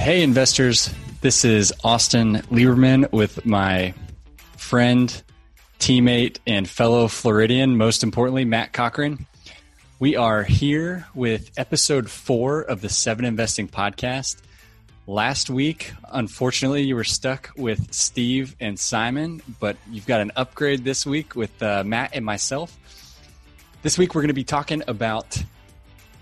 Hey, investors. This is Austin Lieberman with my friend, teammate, and fellow Floridian, most importantly, Matt Cochrane. We are here with episode four of the Seven Investing Podcast. Last week, unfortunately, you were stuck with Steve and Simon, but you've got an upgrade this week with uh, Matt and myself. This week, we're going to be talking about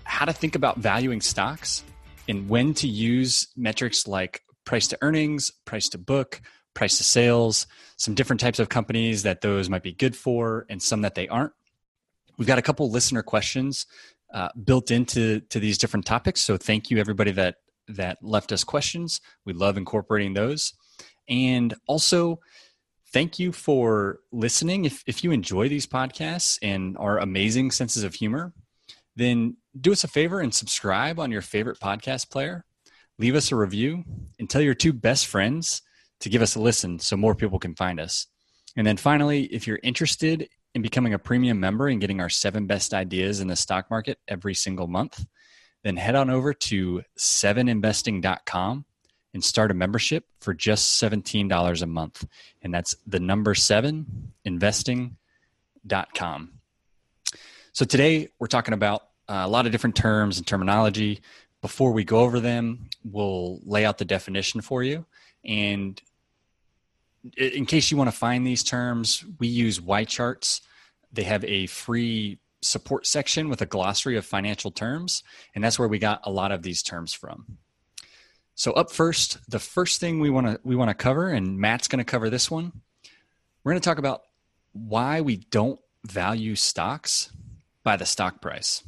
how to think about valuing stocks and when to use metrics like price to earnings, price to book, price to sales, some different types of companies that those might be good for, and some that they aren't. We've got a couple listener questions uh, built into to these different topics. So thank you everybody that that left us questions. We love incorporating those, and also thank you for listening. If if you enjoy these podcasts and our amazing senses of humor, then do us a favor and subscribe on your favorite podcast player. Leave us a review and tell your two best friends to give us a listen so more people can find us. And then finally, if you're interested in becoming a premium member and getting our seven best ideas in the stock market every single month, then head on over to seveninvesting.com and start a membership for just $17 a month. And that's the number seven investing.com. So today we're talking about Uh, a lot of different terms and terminology. Before we go over them, we'll lay out the definition for you. And in case you want to find these terms, we use YCharts. They have a free support section with a glossary of financial terms, and that's where we got a lot of these terms from. So up first, the first thing we want to we want to cover, and Matt's going to cover this one. We're going to talk about why we don't value stocks by the stock price.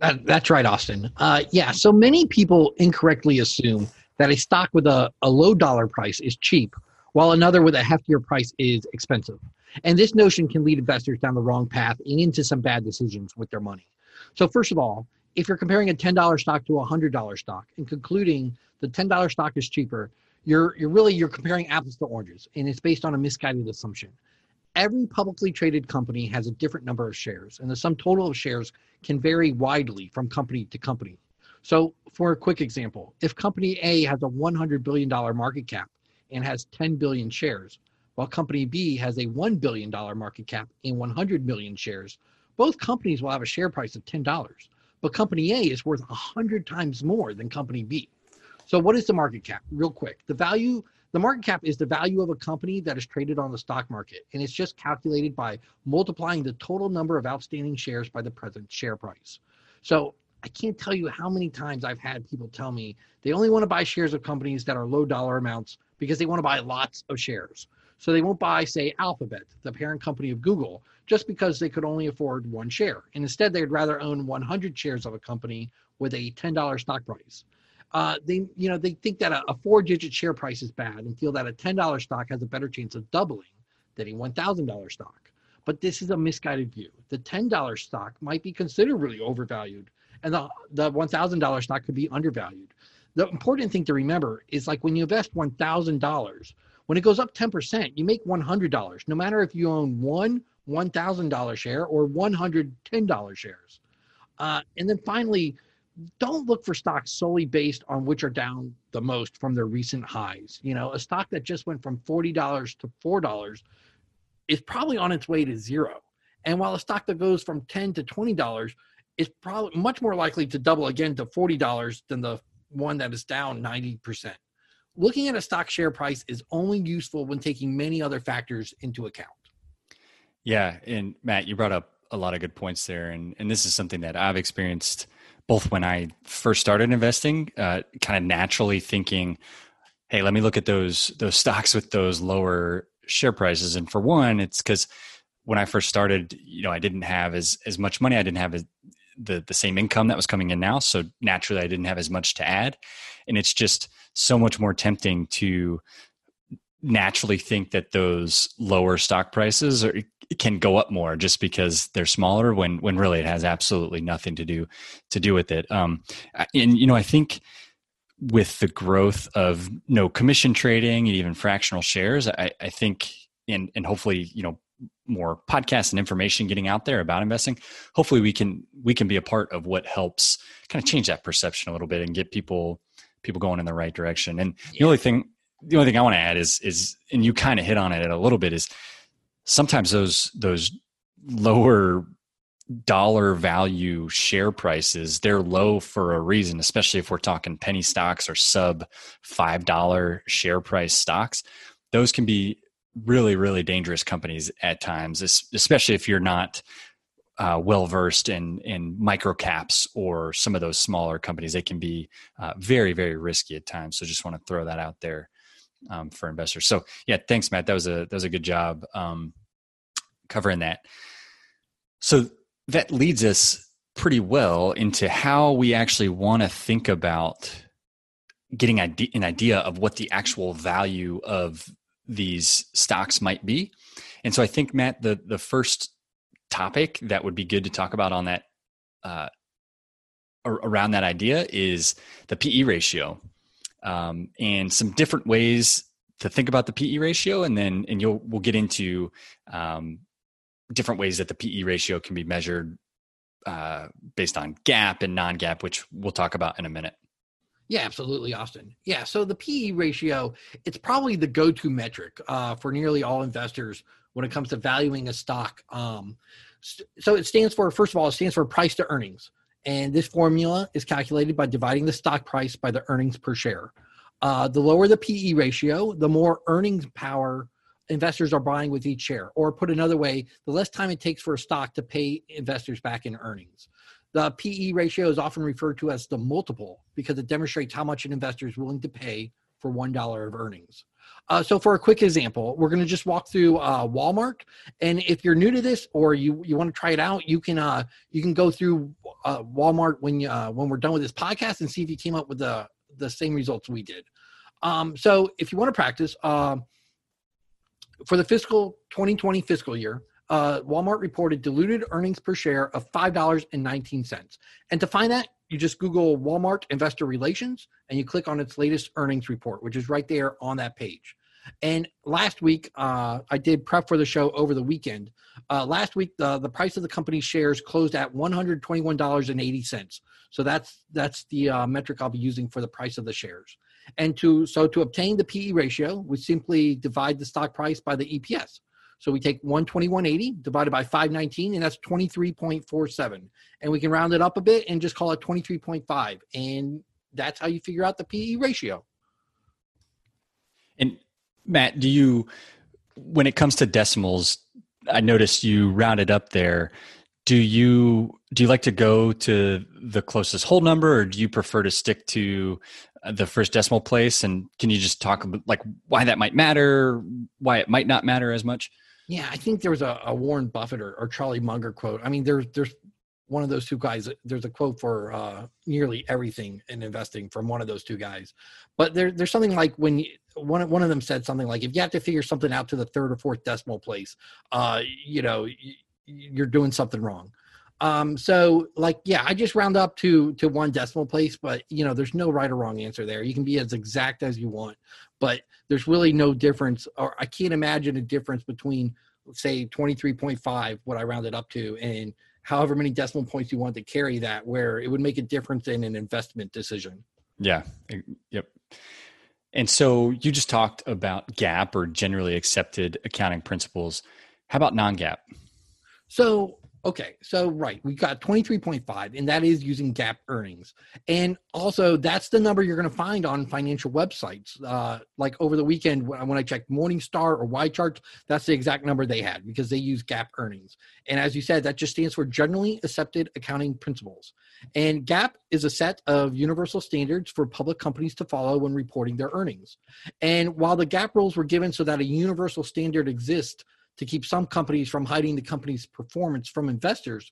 That, that's right, Austin. Uh, yeah, so many people incorrectly assume that a stock with a, a low dollar price is cheap, while another with a heftier price is expensive. And this notion can lead investors down the wrong path and into some bad decisions with their money. So, first of all, if you're comparing a $10 stock to a $100 stock and concluding the $10 stock is cheaper, you're, you're really you're comparing apples to oranges, and it's based on a misguided assumption every publicly traded company has a different number of shares, and the sum total of shares can vary widely from company to company. So, for a quick example, if company A has a $100 billion market cap and has 10 billion shares, while company B has a $1 billion market cap and 100 million shares, both companies will have a share price of $10, but company A is worth 100 times more than company B. So, what is the market cap? Real quick, the value the market cap is the value of a company that is traded on the stock market, and it's just calculated by multiplying the total number of outstanding shares by the present share price. So I can't tell you how many times I've had people tell me they only want to buy shares of companies that are low dollar amounts because they want to buy lots of shares. So they won't buy, say, Alphabet, the parent company of Google, just because they could only afford one share. And instead, they'd rather own 100 shares of a company with a $10 stock price uh, they you know they think that a, a four digit share price is bad and feel that a $10 stock has a better chance of doubling than a $1000 stock. But this is a misguided view. The $10 stock might be considerably overvalued and the, the $1000 stock could be undervalued. The important thing to remember is like when you invest $1000 when it goes up 10% you make $100 no matter if you own one $1000 share or $110 shares. Uh, and then finally don't look for stocks solely based on which are down the most from their recent highs. You know, a stock that just went from $40 to $4 is probably on its way to zero. And while a stock that goes from 10 to $20 is probably much more likely to double again to $40 than the one that is down 90%. Looking at a stock share price is only useful when taking many other factors into account. Yeah, and Matt, you brought up a lot of good points there and and this is something that I've experienced both when I first started investing, uh, kind of naturally thinking, "Hey, let me look at those those stocks with those lower share prices." And for one, it's because when I first started, you know, I didn't have as as much money. I didn't have as, the the same income that was coming in now, so naturally, I didn't have as much to add. And it's just so much more tempting to naturally think that those lower stock prices are, can go up more just because they're smaller when when really it has absolutely nothing to do to do with it um and you know i think with the growth of no commission trading and even fractional shares i i think and and hopefully you know more podcasts and information getting out there about investing hopefully we can we can be a part of what helps kind of change that perception a little bit and get people people going in the right direction. And the only thing the only thing I want to add is is and you kind of hit on it a little bit is sometimes those those lower dollar value share prices they're low for a reason especially if we're talking penny stocks or sub five dollar share price stocks. Those can be really really dangerous companies at times especially if you're not uh, well versed in in micro caps or some of those smaller companies. They can be uh, very very risky at times. So just want to throw that out there um, for investors. So yeah thanks matt. That was a that was a good job um, covering that. So that leads us pretty well into how we actually want to think about getting an idea of what the actual value of these stocks might be. And so I think Matt, the the first topic that would be good to talk about on that uh, around that idea is the PE ratio, um, and some different ways to think about the PE ratio, and then and you'll we'll get into um, different ways that the PE ratio can be measured uh, based on GAAP and non-GAAP, which we'll talk about in a minute. Yeah, absolutely, Austin. Yeah, so the PE ratio, it's probably the go-to metric uh, for nearly all investors when it comes to valuing a stock. Um, so it stands for, first of all, it stands for price to earnings. And this formula is calculated by dividing the stock price by the earnings per share. Uh, the lower the PE ratio, the more earnings power investors are buying with each share. Or put another way, the less time it takes for a stock to pay investors back in earnings. The PE ratio is often referred to as the multiple because it demonstrates how much an investor is willing to pay for $1 of earnings. Uh, so for a quick example, we're going to just walk through uh, Walmart, and if you're new to this or you you want to try it out, you can uh, you can go through uh, Walmart when uh, when we're done with this podcast and see if you came up with the the same results we did. Um, so if you want to practice, um, for the fiscal 2020 fiscal year, uh, Walmart reported diluted earnings per share of $5.19. And to find that, you just Google Walmart Investor Relations and you click on its latest earnings report, which is right there on that page. And last week, uh, I did prep for the show over the weekend. Uh, last week, the, the price of the company's shares closed at $121.80. So that's that's the uh, metric I'll be using for the price of the shares. And to so to obtain the PE ratio, we simply divide the stock price by the EPS. So we take 121.80 divided by 519, and that's 23.47. And we can round it up a bit and just call it 23.5. And that's how you figure out the PE ratio. And Matt, do you, when it comes to decimals, I noticed you rounded up there. Do you do you like to go to the closest whole number, or do you prefer to stick to uh, the first decimal place? And can you just talk about like why that might matter, why it might not matter as much? Yeah, I think there was a, a Warren Buffett or, or, Charlie Munger quote. I mean, there's there's one of those two guys. There's a quote for uh, nearly everything in investing from one of those two guys. But there, there's something like when you, one one of them said something like, if you have to figure something out to the third or fourth decimal place, uh, you know, you're doing something wrong. Um, so like, yeah, I just round up to to one decimal place, but you know, there's no right or wrong answer there. You can be as exact as you want, but there's really no difference, or I can't imagine a difference between say 23.5, what I rounded up to, and however many decimal points you want to carry that, where it would make a difference in an investment decision. Yeah. Yep. And so you just talked about GAAP or generally accepted accounting principles. How about non GAAP? So Okay, so right, we got 23.5, and that is using GAAP earnings. And also, that's the number you're going to find on financial websites. Uh, like over the weekend, when I checked Morningstar or Y YCharts, that's the exact number they had because they use GAAP earnings. And as you said, that just stands for Generally Accepted Accounting Principles. And GAAP is a set of universal standards for public companies to follow when reporting their earnings. And while the GAAP rules were given so that a universal standard exists, to keep some companies from hiding the company's performance from investors.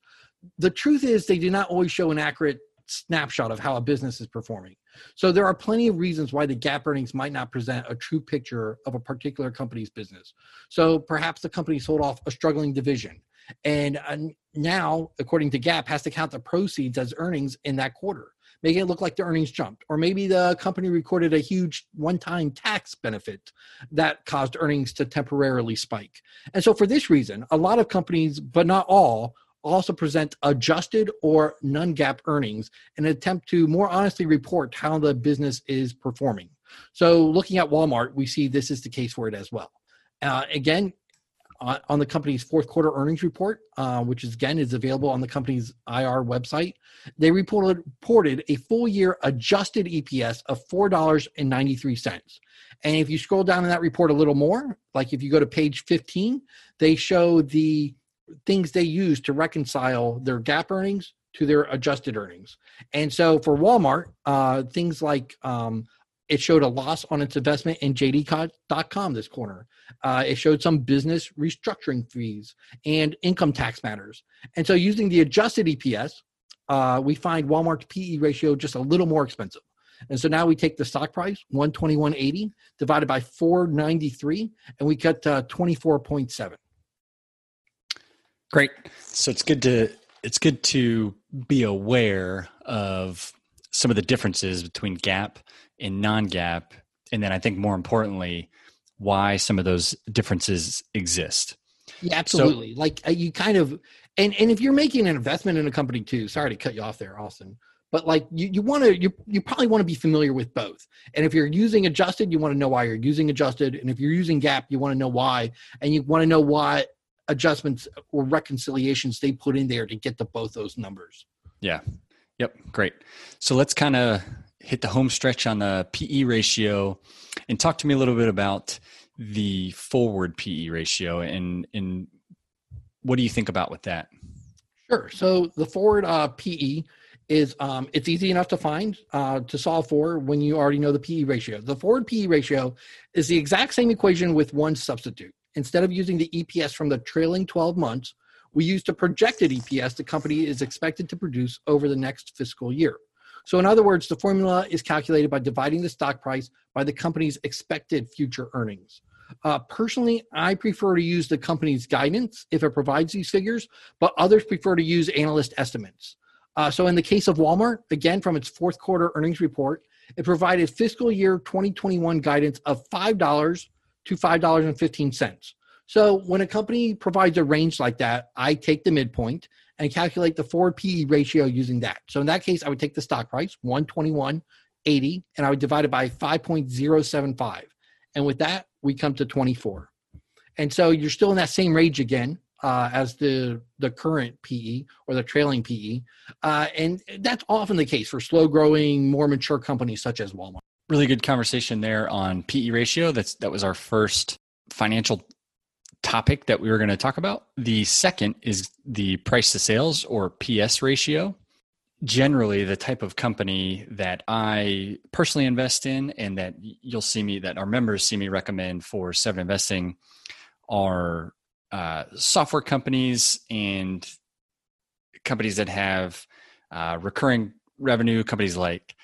The truth is, they do not always show an accurate snapshot of how a business is performing. So there are plenty of reasons why the GAAP earnings might not present a true picture of a particular company's business. So perhaps the company sold off a struggling division and uh, now, according to GAAP, has to count the proceeds as earnings in that quarter making it look like the earnings jumped. Or maybe the company recorded a huge one time tax benefit that caused earnings to temporarily spike. And so, for this reason, a lot of companies, but not all, also present adjusted or non GAAP earnings in an attempt to more honestly report how the business is performing. So, looking at Walmart, we see this is the case for it as well. Uh, again, on the company's fourth quarter earnings report, uh, which is again is available on the company's IR website. They reported reported a full year adjusted EPS of four dollars and ninety three cents. And if you scroll down in that report a little more, like if you go to page fifteen, they show the things they use to reconcile their GAAP earnings to their adjusted earnings. And so for Walmart, uh, things like um, it showed a loss on its investment in JD.com this quarter. Uh, it showed some business restructuring fees and income tax matters. And so, using the adjusted EPS, uh, we find Walmart's PE ratio just a little more expensive. And so now we take the stock price, 121.80, divided by 493, and we cut uh, 24.7. Great. So it's good to it's good to be aware of some of the differences between GAAP and non-GAAP, and then I think more importantly, why some of those differences exist. Yeah, absolutely. So, like uh, you kind of, and and if you're making an investment in a company too, sorry to cut you off there, Austin, but like you you want to you you probably want to be familiar with both. And if you're using adjusted, you want to know why you're using adjusted, and if you're using GAAP you want to know why, and you want to know what adjustments or reconciliations they put in there to get to both those numbers. Yeah. Yep. Great. So let's kind of hit the home stretch on the PE ratio and talk to me a little bit about the forward PE ratio and and what do you think about with that? Sure. So the forward uh, PE is um, it's easy enough to find uh, to solve for when you already know the PE ratio. The forward PE ratio is the exact same equation with one substitute. Instead of using the EPS from the trailing 12 months, we use the projected EPS the company is expected to produce over the next fiscal year. So, in other words, the formula is calculated by dividing the stock price by the company's expected future earnings. Uh, personally, I prefer to use the company's guidance if it provides these figures, but others prefer to use analyst estimates. Uh, so, in the case of Walmart, again, from its fourth quarter earnings report, it provided fiscal year 2021 guidance of $5 to $5.15. So, when a company provides a range like that, I take the midpoint and calculate the forward PE ratio using that. So in that case, I would take the stock price, 121.80, and I would divide it by 5.075. And with that, we come to 24. And so you're still in that same range again uh, as the the current PE or the trailing PE, uh, and that's often the case for slow growing, more mature companies such as Walmart. Really good conversation there on PE ratio. That's that was our first financial topic that we were going to talk about. The second is the price to sales or PS ratio. Generally, the type of company that I personally invest in and that you'll see me, that our members see me recommend for Seven Investing are uh, software companies and companies that have uh, recurring revenue, companies like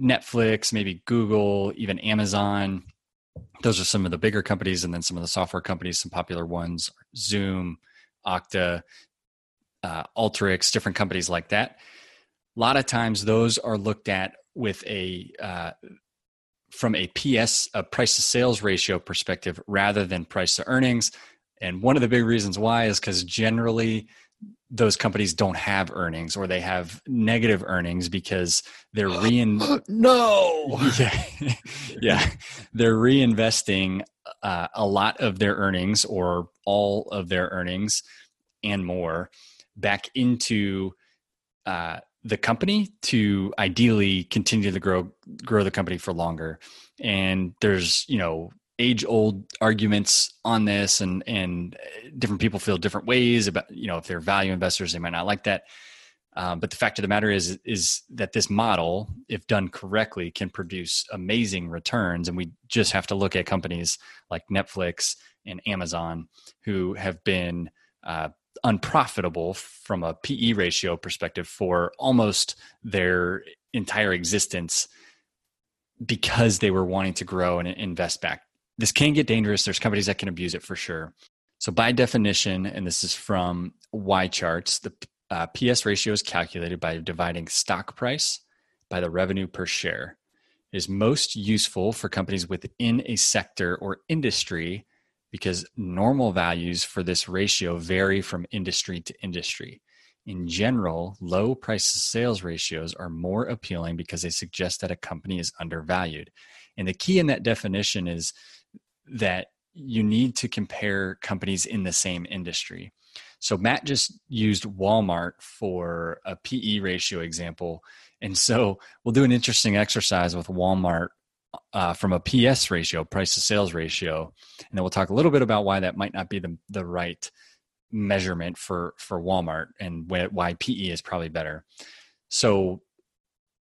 Netflix, maybe Google, even Amazon those are some of the bigger companies and then some of the software companies some popular ones zoom okta uh, alteryx different companies like that. A lot of times those are looked at with a uh, from a ps a price to sales ratio perspective rather than price to earnings. And one of the big reasons why is because generally those companies don't have earnings or they have negative earnings because they're rein no! Yeah. Yeah. They're reinvesting uh, a lot of their earnings or all of their earnings and more back into uh, the company to ideally continue to grow grow the company for longer. And there's you know age old arguments on this and and different people feel different ways about you know if they're value investors they might not like that. Um, but the fact of the matter is is that this model if done correctly can produce amazing returns. And we just have to look at companies like netflix and amazon who have been uh, unprofitable from a pe ratio perspective for almost their entire existence because they were wanting to grow and invest back this can get dangerous. There's companies that can abuse it for sure. So, by definition, and this is from YCharts, the uh, PS ratio is calculated by dividing stock price by the revenue per share. It is most useful for companies within a sector or industry because normal values for this ratio vary from industry to industry. In general, low price to sales ratios are more appealing because they suggest that a company is undervalued. And the key in that definition is that you need to compare companies in the same industry. So Matt just used Walmart for a PE ratio example. And so we'll do an interesting exercise with Walmart uh, from a PS ratio, price to sales ratio. And then we'll talk a little bit about why that might not be the, the right measurement for, for Walmart and why PE is probably better. So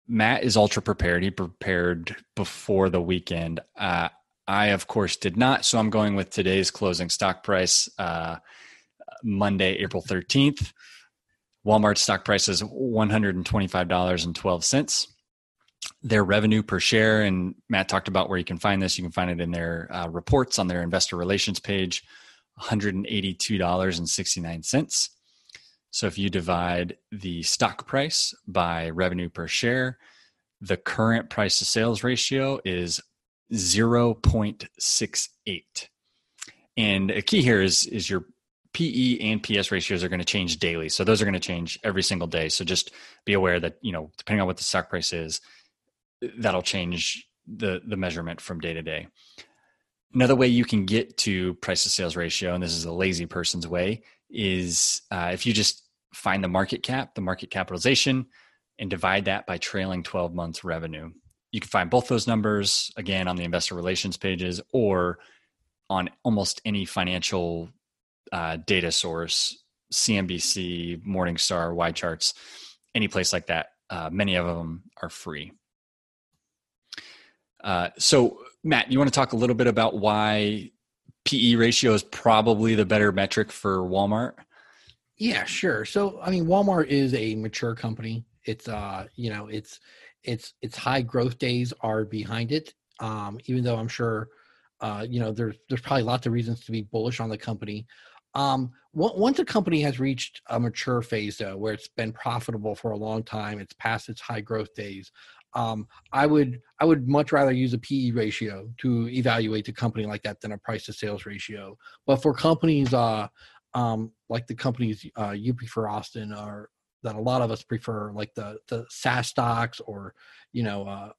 Matt is ultra prepared. He prepared before the weekend. Uh, I, of course, did not. So I'm going with today's closing stock price, uh, Monday, April 13th. Walmart stock price is $125.12. Their revenue per share, and Matt talked about where you can find this. You can find it in their uh, reports on their investor relations page $182.69. So if you divide the stock price by revenue per share, the current price to sales ratio is 0.68. And a key here is is your PE and PS ratios are going to change daily. So those are going to change every single day. So just be aware that, you know, depending on what the stock price is, that'll change the the measurement from day to day. Another way you can get to price to sales ratio, and this is a lazy person's way, is uh, if you just find the market cap, the market capitalization, and divide that by trailing 12 months revenue you can find both those numbers again on the investor relations pages or on almost any financial uh, data source cnbc morningstar YCharts any place like that uh, many of them are free. Uh, so matt you want to talk a little bit about why pe ratio is probably the better metric for walmart? Yeah sure. So i mean walmart is a mature company. It's uh you know it's its its high growth days are behind it. Um, even though I'm sure, uh, you know, there's there's probably lots of reasons to be bullish on the company. Um, once a company has reached a mature phase, though, where it's been profitable for a long time, it's past its high growth days. Um, I would I would much rather use a PE ratio to evaluate the company like that than a price to sales ratio. But for companies uh, um, like the companies uh, prefer, Austin, or that a lot of us prefer, like the the SaaS stocks or you know uh,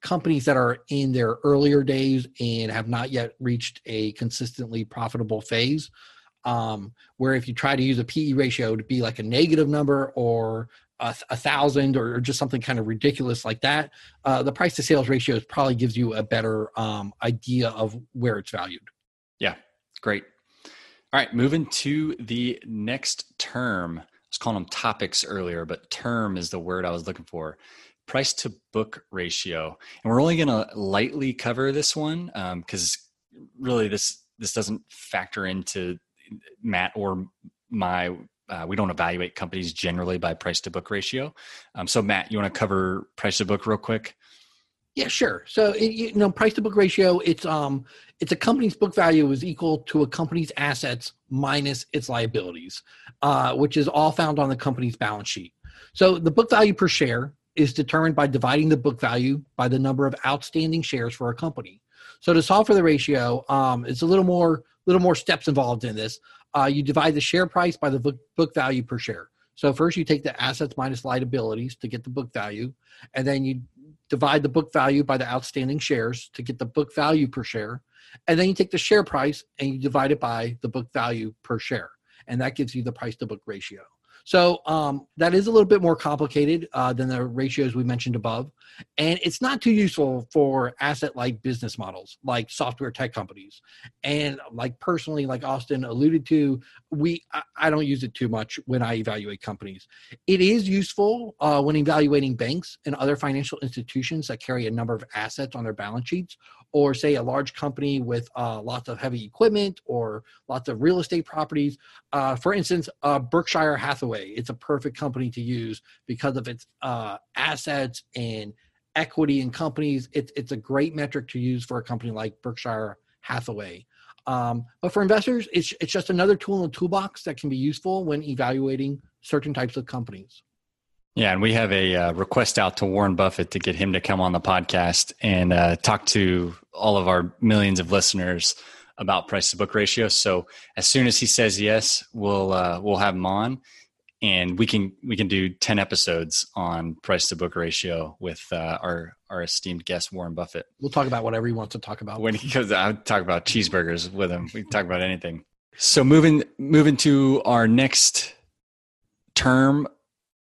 companies that are in their earlier days and have not yet reached a consistently profitable phase. Um, where if you try to use a PE ratio to be like a negative number or a, a thousand or, just something kind of ridiculous like that, uh, the price to sales ratio probably gives you a better um, idea of where it's valued. Yeah, great. All right, moving to the next term was calling them topics earlier, but term is the word I was looking for. Price to book ratio, and we're only going to lightly cover this one because um, really this this doesn't factor into Matt or my. Uh, we don't evaluate companies generally by price to book ratio. Um, so Matt, you want to cover price to book real quick? Yeah, sure. So it, you know, price to book ratio, it's um, it's a company's book value is equal to a company's assets minus its liabilities, uh, which is all found on the company's balance sheet. So the book value per share is determined by dividing the book value by the number of outstanding shares for a company. So to solve for the ratio, um, it's a little more little more steps involved in this. Uh, you divide the share price by the book, book value per share. So first you take the assets minus liabilities to get the book value, and then you divide the book value by the outstanding shares to get the book value per share. And then you take the share price and you divide it by the book value per share. And that gives you the price to book ratio. So um, that is a little bit more complicated uh, than the ratios we mentioned above. And it's not too useful for asset like business models like software tech companies. And like personally, like Austin alluded to, we I, I don't use it too much when I evaluate companies. It is useful uh, when evaluating banks and other financial institutions that carry a number of assets on their balance sheets or say a large company with uh, lots of heavy equipment or lots of real estate properties. Uh, for instance, uh, Berkshire Hathaway, it's a perfect company to use because of its uh, assets and equity in companies. It's, it's a great metric to use for a company like Berkshire Hathaway. Um, but for investors, it's, it's just another tool in the toolbox that can be useful when evaluating certain types of companies. Yeah, and we have a uh, request out to Warren Buffett to get him to come on the podcast and uh, talk to all of our millions of listeners about price to book ratio. So as soon as he says yes, we'll uh, we'll have him on. and we can we can do 10 episodes on price to book ratio with uh, our our esteemed guest warren buffett we'll talk about whatever he wants to talk about when he goes i would talk about cheeseburgers with him we can talk about anything so moving moving to our next term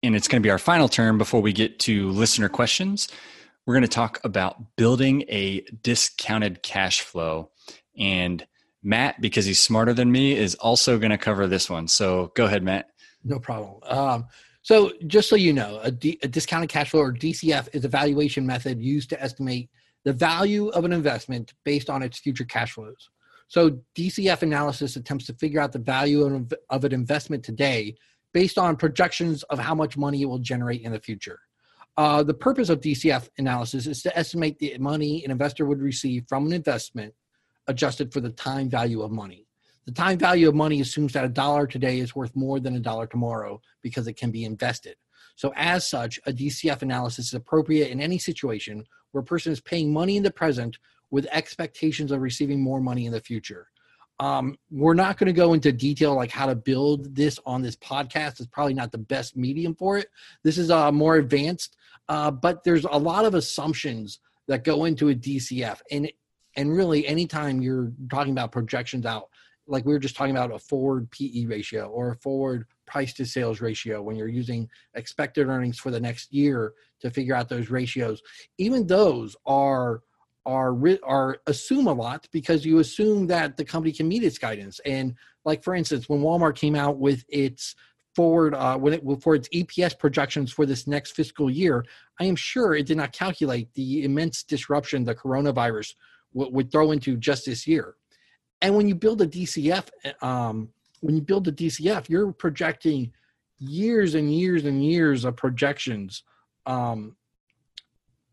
and it's going to be our final term before we get to listener questions we're going to talk about building a discounted cash flow and matt because he's smarter than me is also going to cover this one so go ahead matt no problem. Um, so, just so you know, a, D, a discounted cash flow or DCF is a valuation method used to estimate the value of an investment based on its future cash flows. So, DCF analysis attempts to figure out the value of, of an investment today based on projections of how much money it will generate in the future. Uh, the purpose of DCF analysis is to estimate the money an investor would receive from an investment adjusted for the time value of money. The time value of money assumes that a dollar today is worth more than a dollar tomorrow because it can be invested. So, as such, a DCF analysis is appropriate in any situation where a person is paying money in the present with expectations of receiving more money in the future. Um, we're not going to go into detail like how to build this on this podcast. It's probably not the best medium for it. This is uh, more advanced, uh, but there's a lot of assumptions that go into a DCF, and and really, anytime you're talking about projections out, like we were just talking about a forward PE ratio or a forward price to sales ratio when you're using expected earnings for the next year to figure out those ratios even those are are are assume a lot because you assume that the company can meet its guidance. And like for instance when Walmart came out with its forward uh, when it for its EPS projections for this next fiscal year I am sure it did not calculate the immense disruption the coronavirus w- would throw into just this year. And when you build a DCF, um, when you build a DCF, you're projecting years and years and years of projections um,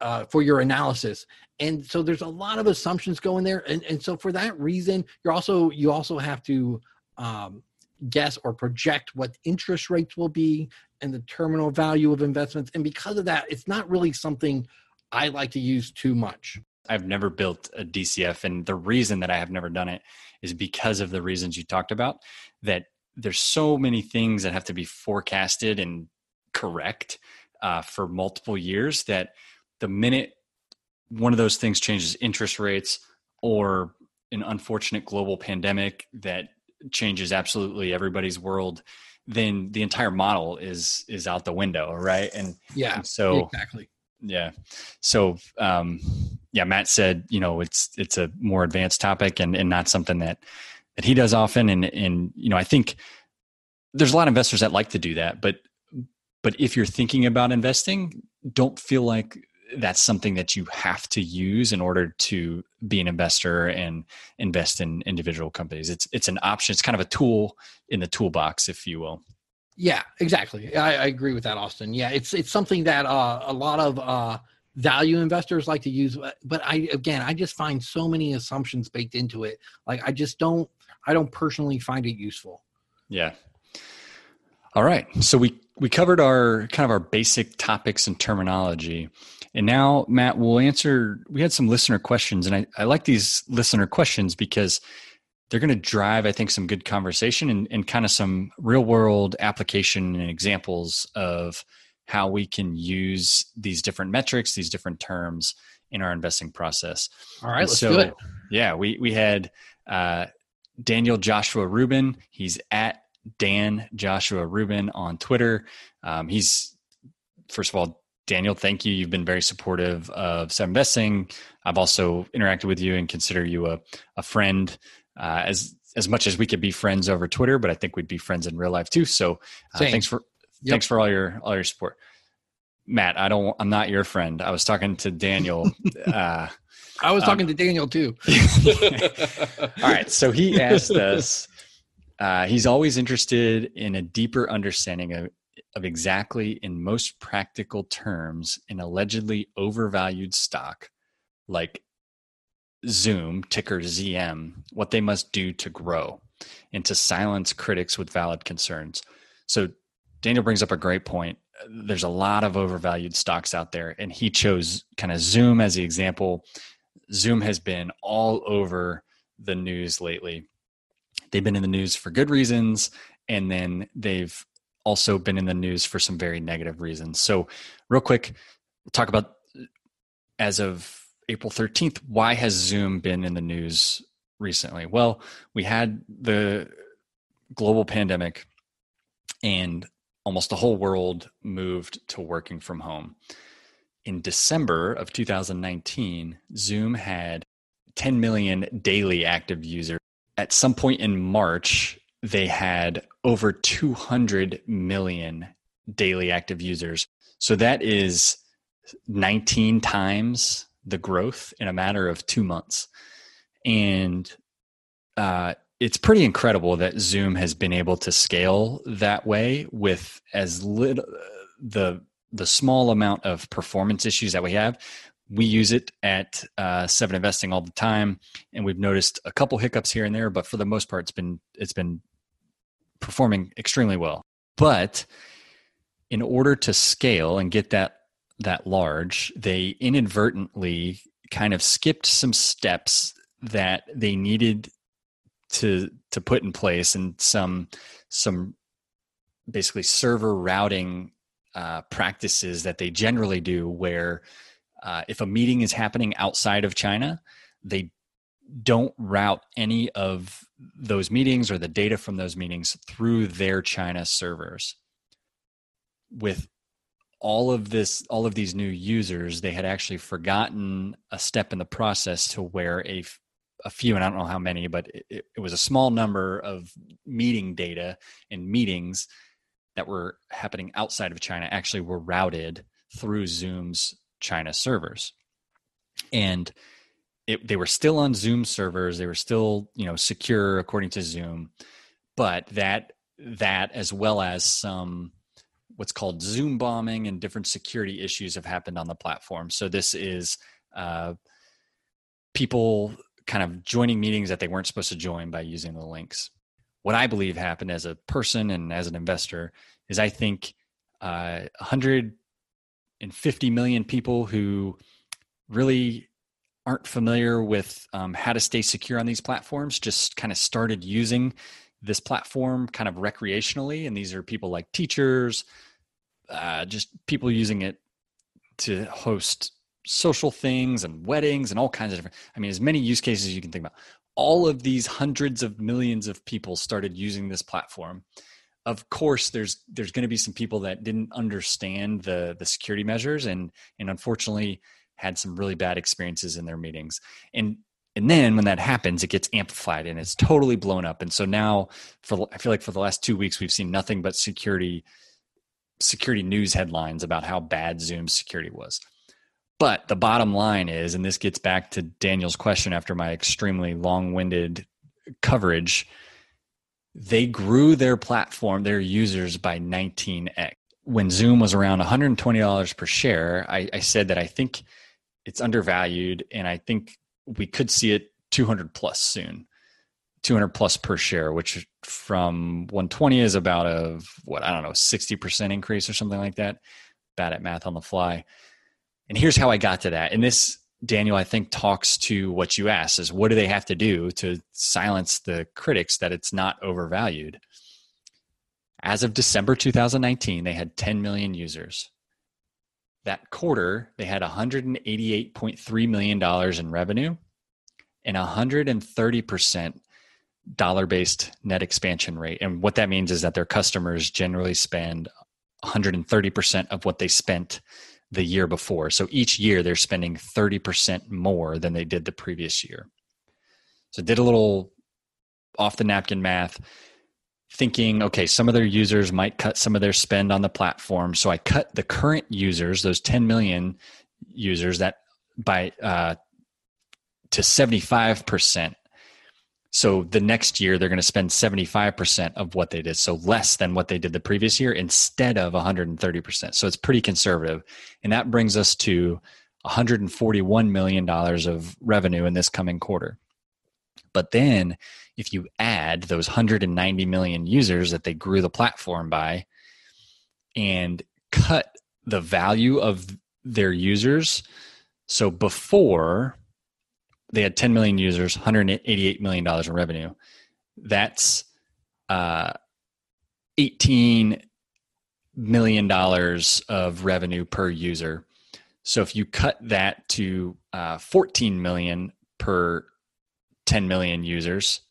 uh, for your analysis. And so there's a lot of assumptions going there. And, and so for that reason, you're also you also have to um, guess or project what interest rates will be and the terminal value of investments. And because of that, it's not really something I like to use too much. I've never built a DCF, and the reason that I have never done it is because of the reasons you talked about. That there's so many things that have to be forecasted and correct uh, for multiple years that the minute one of those things changes interest rates or an unfortunate global pandemic that changes absolutely everybody's world then the entire model is is out the window right? And yeah and so exactly. Yeah. So um yeah matt said you know it's it's a more advanced topic and and not something that that he does often. And and you know i think there's a lot of investors that like to do that but but if you're thinking about investing don't feel like that's something that you have to use in order to be an investor and invest in individual companies it's it's an option it's kind of a tool in the toolbox if you will yeah, exactly. I, I, agree with that, Austin. Yeah, it's it's something that uh, a lot of uh, value investors like to use, but I again, I just find so many assumptions baked into it. Like I just don't, I don't personally find it useful. Yeah. All right. So we we covered our kind of our basic topics and terminology. And now, Matt, we'll answer. We had some listener questions, and I, I like these listener questions because they're going to drive, I think, some good conversation and, and kind of some real world application and examples of how we can use these different metrics, these different terms in our investing process. All right, let's so, do it. Yeah, we we had uh, Daniel Joshua Rubin. He's at Dan Joshua Rubin on Twitter. Um, he's first of all, Daniel, thank you. You've been very supportive of Seven Investing. I've also interacted with you and consider you a, a friend uh, as as much as we could be friends over Twitter, but I think we'd be friends in real life too. So uh, thanks for yep. thanks for all your all your support. Matt, I don't. I'm not your friend. I was talking to Daniel. Uh, I was talking um, to Daniel too. all right. So he asked us. Uh, he's always interested in a deeper understanding of, of exactly, in most practical terms, an allegedly overvalued stock like Zoom, ticker ZM, what they must do to grow and to silence critics with valid concerns. So Daniel brings up a great point. There's a lot of overvalued stocks out there, and he chose kind of Zoom as the example. Zoom has been all over the news lately. They've been in the news for good reasons, and then they've also been in the news for some very negative reasons. So, real quick, talk about as of April 13th, why has Zoom been in the news recently? Well, we had the global pandemic and almost the whole world moved to working from home. In December of 2019, Zoom had 10 million daily active users. At some point in March, they had over 200 million daily active users. So that is 19 times the growth in a matter of two months. And uh, it's pretty incredible that Zoom has been able to scale that way with as little the the small amount of performance issues that we have. We use it at uh, Seven Investing all the time, and we've noticed a couple hiccups here and there, but for the most part, it's been it's been performing extremely well. But in order to scale and get that that large, they inadvertently kind of skipped some steps that they needed to to put in place and some some basically server routing uh, practices that they generally do where uh, if a meeting is happening outside of China, they don't route any of those meetings or the data from those meetings through their China servers. With all of this, all of these new users, they had actually forgotten a step in the process to where a a few, and I don't know how many, but it, it was a small number of meeting data and meetings that were happening outside of China actually were routed through Zoom's China servers. And it, they were still on Zoom servers. They were still, you know, secure according to Zoom, but that that as well as some what's called Zoom bombing and different security issues have happened on the platform. So this is uh, people kind of joining meetings that they weren't supposed to join by using the links. What I believe happened as a person and as an investor is I think uh, 150 million people who really aren't familiar with um, how to stay secure on these platforms just kind of started using this platform kind of recreationally and these are people like teachers uh, just people using it to host social things and weddings and all kinds of different i mean as many use cases you can think about. All of these hundreds of millions of people started using this platform of course there's there's going to be some people that didn't understand the the security measures and and unfortunately had some really bad experiences in their meetings. And and then when that happens, it gets amplified and it's totally blown up. And so now, for I feel like for the last two weeks, we've seen nothing but security security news headlines about how bad zoom security was. But the bottom line is, and this gets back to Daniel's question after my extremely long-winded coverage, they grew their platform, their users by 19x. When Zoom was around $120 per share, I, I said that I think it's undervalued, and I think we could see it 200 plus soon. 200 plus per share, which from 120 is about a what I don't know 60% increase or something like that. Bad at math on the fly. And here's how I got to that. And this Daniel I think talks to what you asked is what do they have to do to silence the critics that it's not overvalued? As of December 2019, they had 10 million users that quarter, they had $188.3 million in revenue and 130% dollar based net expansion rate. And what that means is that their customers generally spend 130% of what they spent the year before. So each year they're spending 30% more than they did the previous year. So did a little off the napkin math thinking, okay, some of their users might cut some of their spend on the platform. So I cut the current users, those 10 million users, that by uh, to 75%. So the next year they're going to spend 75% of what they did. So less than what they did the previous year instead of 130%. So it's pretty conservative. And that brings us to $141 million of revenue in this coming quarter. But then if you add those 190 million users that they grew the platform by and cut the value of their users, so before they had 10 million users, 188 million dollars in revenue. That's uh, 18 million dollars of revenue per user. So if you cut that to uh, 14 million per 10 million users,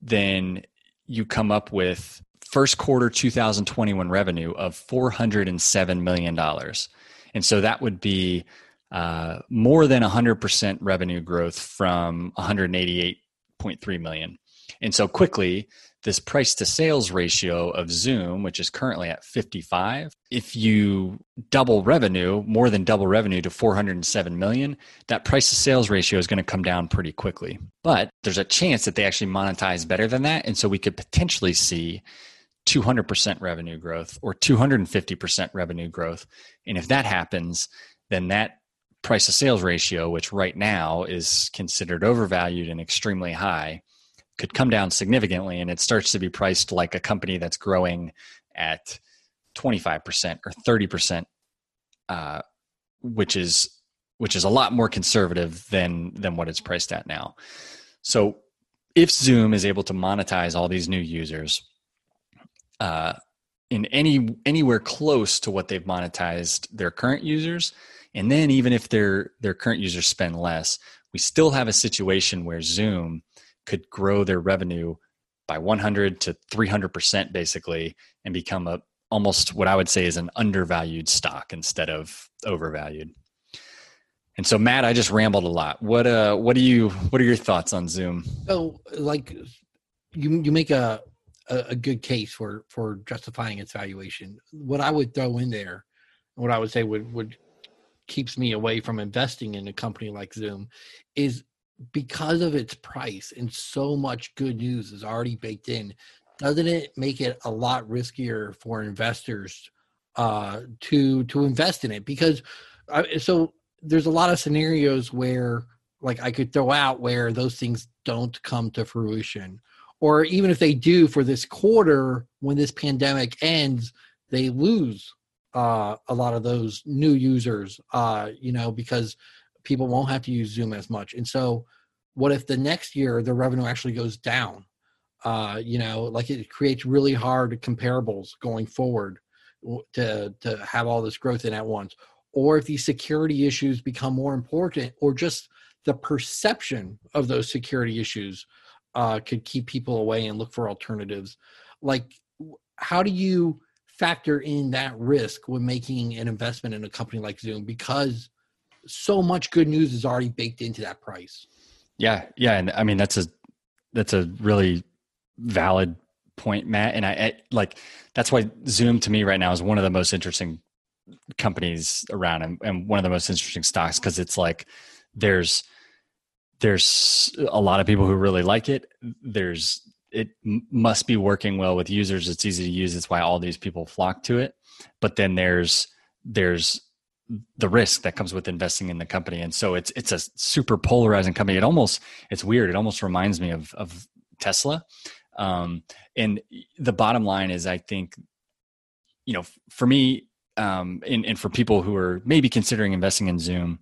then you come up with first quarter 2021 revenue of 407 million dollars, and so that would be uh, more than 100% revenue growth from 188.3 million. And so quickly, this price to sales ratio of Zoom, which is currently at 55, if you double revenue, more than double revenue to 407 million, that price to sales ratio is going to come down pretty quickly. But there's a chance that they actually monetize better than that. And so we could potentially see 200% revenue growth or 250% revenue growth. And if that happens, then that price to sales ratio, which right now is considered overvalued and extremely high, could come down significantly and it starts to be priced like a company that's growing at 25% or 30%, uh, which is which is a lot more conservative than than what it's priced at now. So if Zoom is able to monetize all these new users uh, in any anywhere close to what they've monetized their current users, and then even if their their current users spend less, we still have a situation where Zoom could grow their revenue by 100 to 300% basically and become a almost what I would say is an undervalued stock instead of overvalued. And so Matt, I just rambled a lot. What uh what do you what are your thoughts on Zoom? So like you you make a a, good case for for justifying its valuation. What I would throw in there, what I would say would would keeps me away from investing in a company like Zoom is because of its price and so much good news is already baked in doesn't it make it a lot riskier for investors uh, to to invest in it? Because I, so there's a lot of scenarios where like i could throw out where those things don't come to fruition. Or even if they do for this quarter when this pandemic ends they lose uh, a lot of those new users uh, you know because people won't have to use Zoom as much. And so, what if the next year the revenue actually goes down? Uh, you know, like it creates really hard comparables going forward to to have all this growth in at once. Or if these security issues become more important, or just the perception of those security issues uh, could keep people away and look for alternatives. Like, how do you factor in that risk when making an investment in a company like Zoom? Because so much good news is already baked into that price. Yeah, yeah, and I mean that's a that's a really valid point, Matt. And I, I like that's why Zoom to me right now is one of the most interesting companies around and, and one of the most interesting stocks because it's like there's there's a lot of people who really like it. There's it must be working well with users. It's easy to use. It's why all these people flock to it. But then there's there's the risk that comes with investing in the company and so it's it's a super polarizing company it almost it's weird it almost reminds me of of tesla um, and the bottom line is i think you know for me um, and, and for people who are maybe considering investing in zoom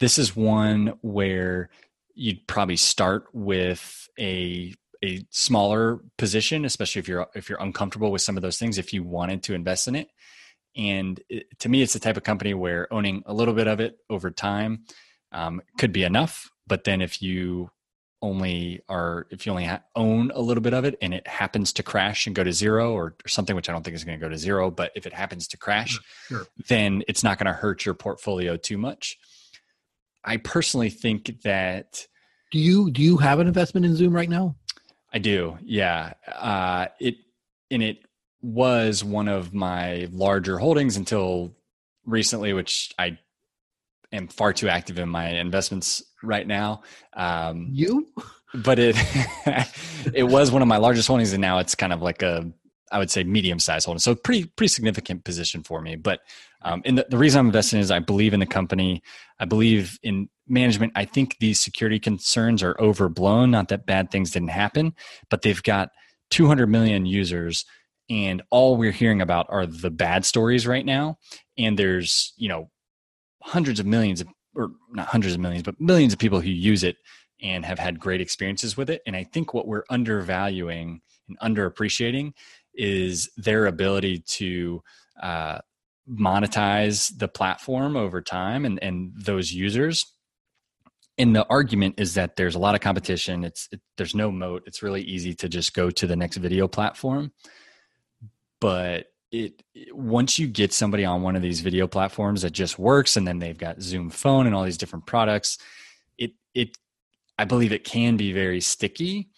this is one where you'd probably start with a a smaller position especially if you're if you're uncomfortable with some of those things if you wanted to invest in it and it, to me, it's the type of company where owning a little bit of it over time um, could be enough. But then if you only are, if you only ha- own a little bit of it and it happens to crash and go to zero or, or something, which I don't think is going to go to zero, but if it happens to crash, sure. then it's not going to hurt your portfolio too much. I personally think that. Do you do you have an investment in Zoom right now? I do. Yeah. Uh, it and it was one of my larger holdings until recently, which I am far too active in my investments right now. Um, you? But it it was one of my largest holdings, and now it's kind of like a I would say medium sized holding. So pretty pretty significant position for me. But um, and the, the reason I'm investing is I believe in the company. I believe in management. I think these security concerns are overblown. Not that bad things didn't happen, but they've got 200 million users and all we're hearing about are the bad stories right now and there's you know hundreds of millions of or not hundreds of millions but millions of people who use it and have had great experiences with it and i think what we're undervaluing and underappreciating is their ability to uh, monetize the platform over time and, and those users. And the argument is that there's a lot of competition. It's it, there's no moat. It's really easy to just go to the next video platform. But it once you get somebody on one of these video platforms that just works and then they've got zoom phone and all these different products it it i believe it can be very sticky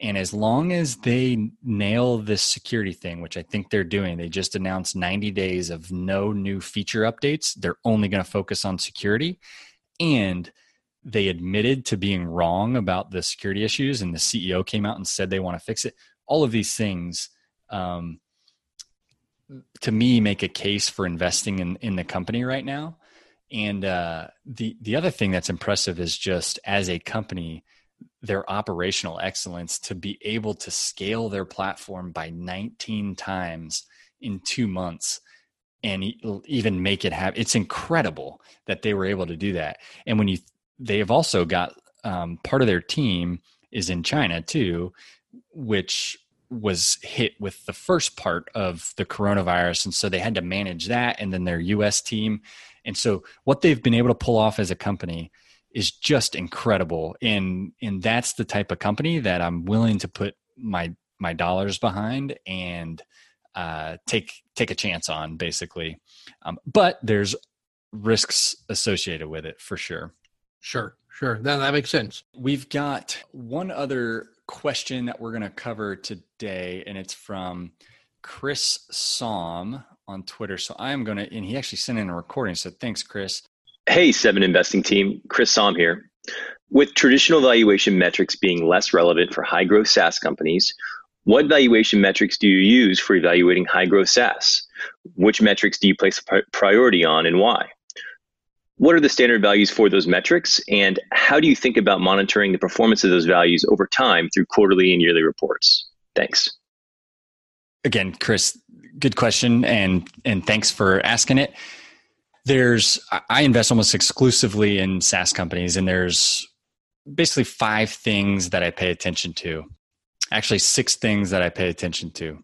and as long as they nail this security thing which i think they're doing they just announced 90 days of no new feature updates they're only going to focus on security and they admitted to being wrong about the security issues and the ceo came out and said they want to fix it all of these things um, to me make a case for investing in in the company right now. And uh, the the other thing that's impressive is just as a company, their operational excellence to be able to scale their platform by 19 times in two months and even make it happen. It's incredible that they were able to do that. And when you, they have also got um, part of their team is in China too, which was hit with the first part of the coronavirus and so they had to manage that and then their US team and so what they've been able to pull off as a company is just incredible and and that's the type of company that I'm willing to put my my dollars behind and uh, take take a chance on basically um, but there's risks associated with it for sure sure sure that, that makes sense we've got one other question that we're going to cover today, and it's from Chris Som on Twitter. So I am going to, and he actually sent in a recording. So thanks, Chris. Hey, Seven Investing Team. Chris Som here. With traditional valuation metrics being less relevant for high growth SaaS companies, what valuation metrics do you use for evaluating high growth SaaS? Which metrics do you place priority on and why? what are the standard values for those metrics and how do you think about monitoring the performance of those values over time through quarterly and yearly reports thanks again chris good question and and thanks for asking it there's i invest almost exclusively in saas companies and there's basically five things that i pay attention to actually six things that i pay attention to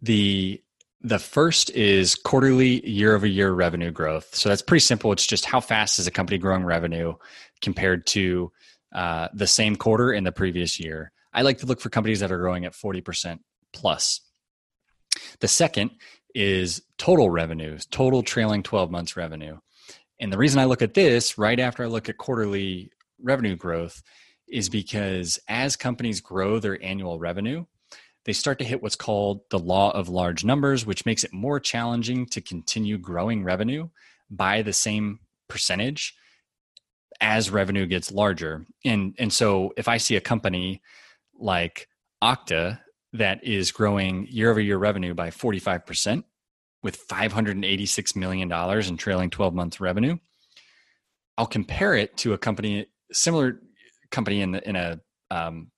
the the first is quarterly year over year revenue growth. So that's pretty simple. It's just how fast is a company growing revenue compared to uh, the same quarter in the previous year. I like to look for companies that are growing at 40% plus. The second is total revenues, total trailing 12 months revenue. And the reason I look at this right after I look at quarterly revenue growth is because as companies grow their annual revenue, they start to hit what's called the law of large numbers, which makes it more challenging to continue growing revenue by the same percentage as revenue gets larger. And and so if I see a company like Okta that is growing year over year revenue by 45% with $586 million in trailing 12 months revenue, I'll compare it to a company similar company in the, in a um,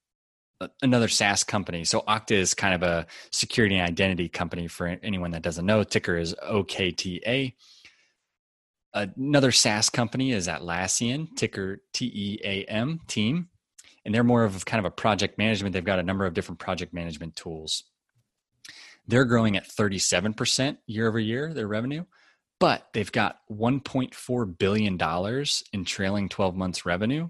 another SaaS company. So Okta is kind of a security and identity company for anyone that doesn't know. Ticker is OKTA. Another SaaS company is Atlassian, ticker T E A M, team. And they're more of kind of a project management. They've got a number of different project management tools. They're growing at 37% year over year, their revenue, but they've got $1.4 billion in trailing 12 months revenue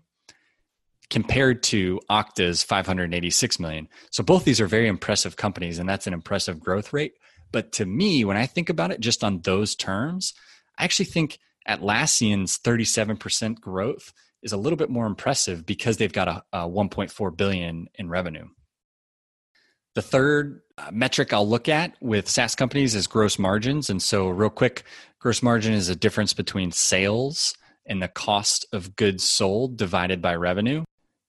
compared to Okta's 586 million. So both these are very impressive companies and that's an impressive growth rate. But to me, when I think about it just on those terms, I actually think Atlassian's 37% growth is a little bit more impressive because they've got a, a 1.4 billion in revenue. The third uh, metric I'll look at with SaaS companies is gross margins. And so, real quick, gross margin is a difference between sales and the cost of goods sold divided by revenue.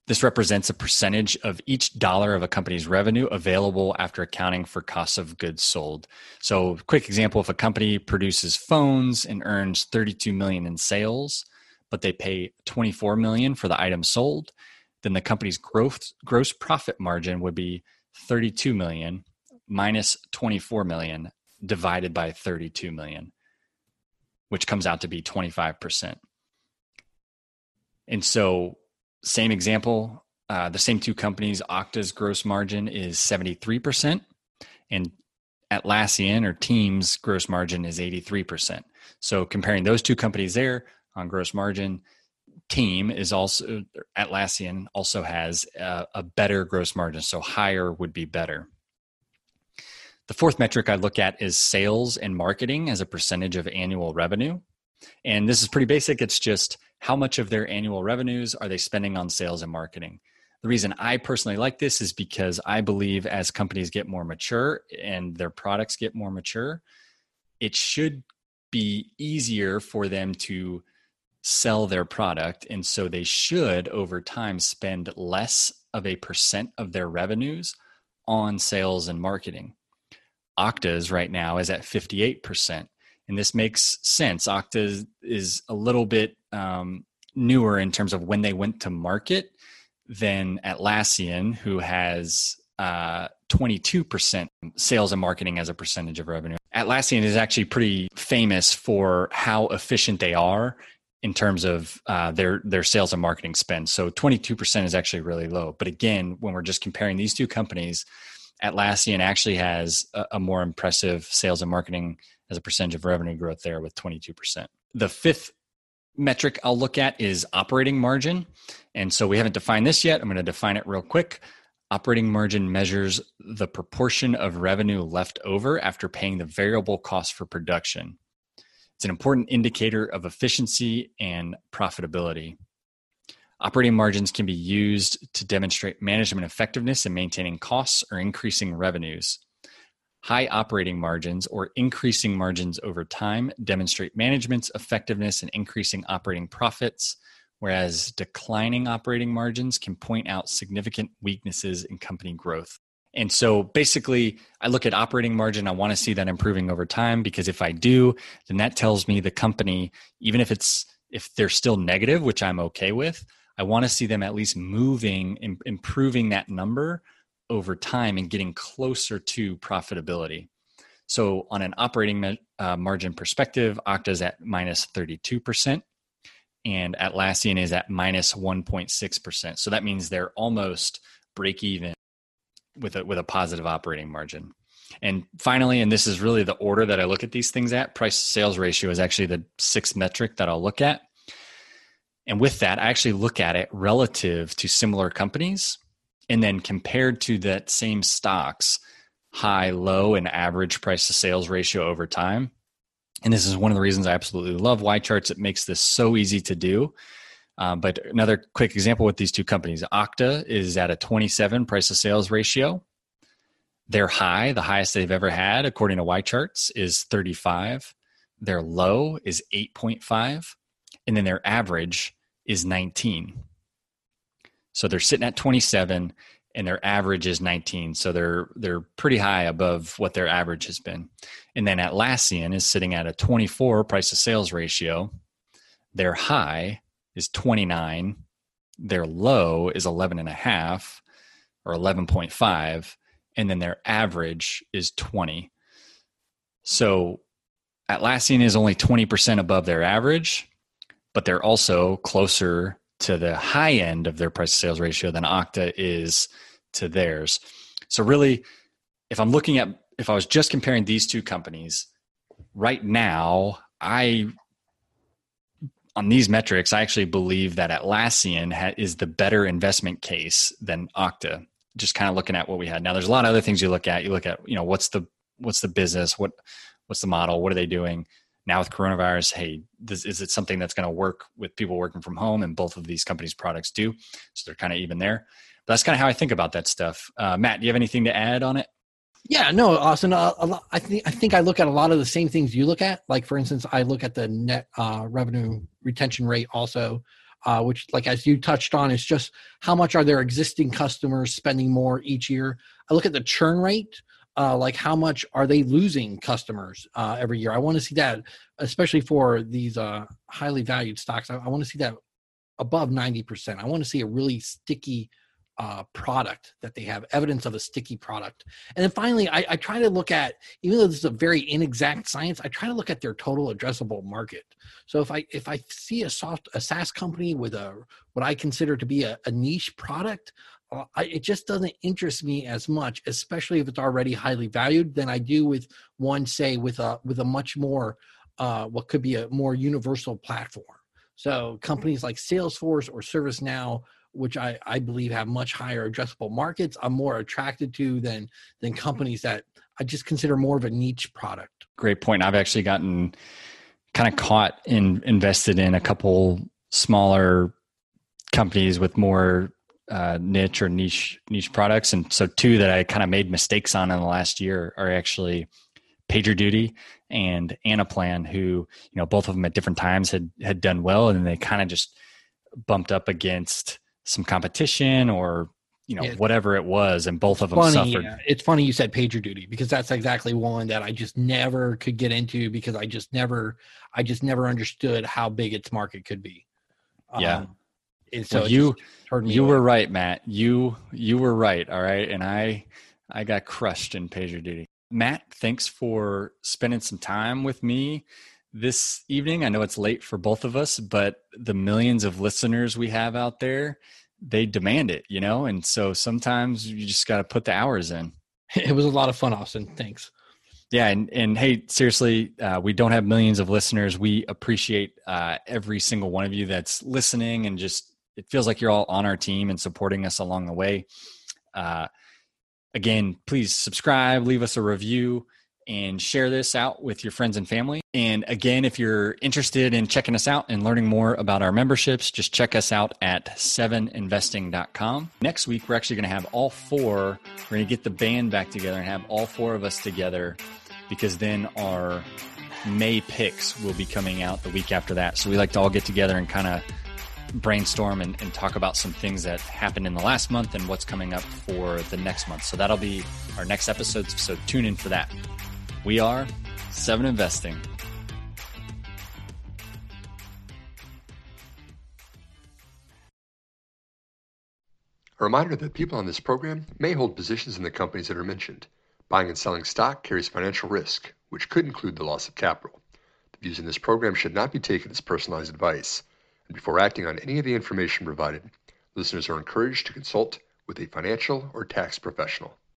This represents a percentage of each dollar of a company's revenue available after accounting for costs of goods sold. So, quick example if a company produces phones and earns 32 million in sales, but they pay 24 million for the items sold, then the company's gross gross profit margin would be 32 million minus 24 million divided by 32 million, which comes out to be 25%. And so same example, uh, the same two companies, Okta's gross margin is 73%, and Atlassian or Teams gross margin is 83%. So comparing those two companies there on gross margin, Team is also Atlassian also has a, a better gross margin, so higher would be better. The fourth metric I look at is sales and marketing as a percentage of annual revenue. And this is pretty basic. It's just how much of their annual revenues are they spending on sales and marketing? The reason I personally like this is because I believe as companies get more mature and their products get more mature, it should be easier for them to sell their product. And so they should, over time, spend less of a percent of their revenues on sales and marketing. Okta's right now is at 58%. And this makes sense. Okta is a little bit um, newer in terms of when they went to market than Atlassian, who has uh, 22% sales and marketing as a percentage of revenue. Atlassian is actually pretty famous for how efficient they are in terms of uh, their their sales and marketing spend. So 22% is actually really low. But again, when we're just comparing these two companies, Atlassian actually has a, a more impressive sales and marketing as a percentage of revenue growth there with 22%. The fifth metric I'll look at is operating margin. And so we haven't defined this yet. I'm going to define it real quick. Operating margin measures the proportion of revenue left over after paying the variable cost for production. It's an important indicator of efficiency and profitability. Operating margins can be used to demonstrate management effectiveness in maintaining costs or increasing revenues. High operating margins or increasing margins over time demonstrate management's effectiveness in increasing operating profits, whereas declining operating margins can point out significant weaknesses in company growth. And so basically, I look at operating margin. I want to see that improving over time because if I do, then that tells me the company, even if it's if they're still negative, which I'm okay with, I want to see them at least moving, improving that number over time and getting closer to profitability. So on an operating uh, margin perspective, Okta is at minus 32% and Atlassian is at minus 1.6%. So that means they're almost break even with a with a positive operating margin. And finally, and this is really the order that I look at these things at, price to sales ratio is actually the sixth metric that I'll look at. And with that, I actually look at it relative to similar companies and then compared to that same stocks, high, low, and average price to sales ratio over time. And this is one of the reasons I absolutely love YCharts. It makes this so easy to do. Um, but another quick example with these two companies Okta is at a 27 price to sales ratio. Their high, the highest they've ever had, according to YCharts, is 35. Their low is 8.5. And then their average is 19. So they're sitting at 27 and their average is 19. So they're they're pretty high above what their average has been. And then Atlassian is sitting at a 24 price to sales ratio. Their high is 29. Their low is 11 and a half or 11.5 and then their average is 20. So Atlassian is only 20% above their average, but they're also closer to the high end of their price to sales ratio than Okta is to theirs. So really if I'm looking at if I was just comparing these two companies right now, I on these metrics, I actually believe that Atlassian ha- is the better investment case than Okta. Just kind of looking at what we had. Now, there's a lot of other things you look at. You look at, you know, what's the what's the business? What what's the model? What are they doing? Now with coronavirus, hey, this, is it something that's going to work with people working from home? And both of these companies' products do, so they're kind of even there. But that's kind of how I think about that stuff. Uh, Matt, do you have anything to add on it? Yeah, no, Austin. Uh, lot, I think I think I look at a lot of the same things you look at. Like for instance, I look at the net uh, revenue retention rate also, uh, which, like as you touched on, is just how much are their existing customers spending more each year. I look at the churn rate, uh, like how much are they losing customers uh, every year. I want to see that, especially for these highly valued stocks. I, I want to see that above ninety percent. I want to see a really sticky uh, product that they have evidence of a sticky product and then finally I, I, try to look at even though this is a very inexact science i try to look at their total addressable market so if i if i see a soft a saas company with a what i consider to be a, a niche product uh, I, it just doesn't interest me as much, especially if it's already highly valued, than I do with one, say, with a with a much more uh, what could be a more universal platform. So companies like Salesforce or ServiceNow, which I, I believe have much higher addressable markets, I'm more attracted to than than companies that I just consider more of a niche product. Great point. I've actually gotten kind of caught in invested in a couple smaller companies with more uh, niche or niche niche products, and so two that I kind of made mistakes on in the last year are actually PagerDuty and Anaplan, who you know both of them at different times had had done well, and they kind of just bumped up against some competition or you know yeah. whatever it was, and both of them funny, suffered. Yeah. It's funny you said PagerDuty because that's exactly one that I just never could get into because I just never I just never understood how big its market could be. Yeah. Um, so well, you you away. were right, Matt. You you were right. All right, and I I got crushed in PagerDuty. Matt, thanks for spending some time with me this evening. I know it's late for both of us, but the millions of listeners we have out there, they demand it, you know? And so sometimes you just got to put the hours in. It was a lot of fun, Austin. Thanks. Yeah, and and hey, seriously, uh, we don't have millions of listeners. We appreciate uh, every single one of you that's listening, and just it feels like you're all on our team and supporting us along the way. Uh, again, please subscribe, leave us a review, and share this out with your friends and family. And again, if you're interested in checking us out and learning more about our memberships, just check us out at 7investing.com. Next week, we're actually going to have all four, we're going to get the band back together and have all four of us together because then our May picks will be coming out the week after that. So we like to all get together and kind of brainstorm and, and, talk about some things that happened in the last month and what's coming up for the next month. So that'll be our next episode. So tune in for that. We are Seven Investing. A reminder that people on this program may hold positions in the companies that are mentioned. Buying and selling stock carries financial risk, which could include the loss of capital. The views in this program should not be taken as personalized advice and before acting on any of the information provided, listeners are encouraged to consult with a financial or tax professional.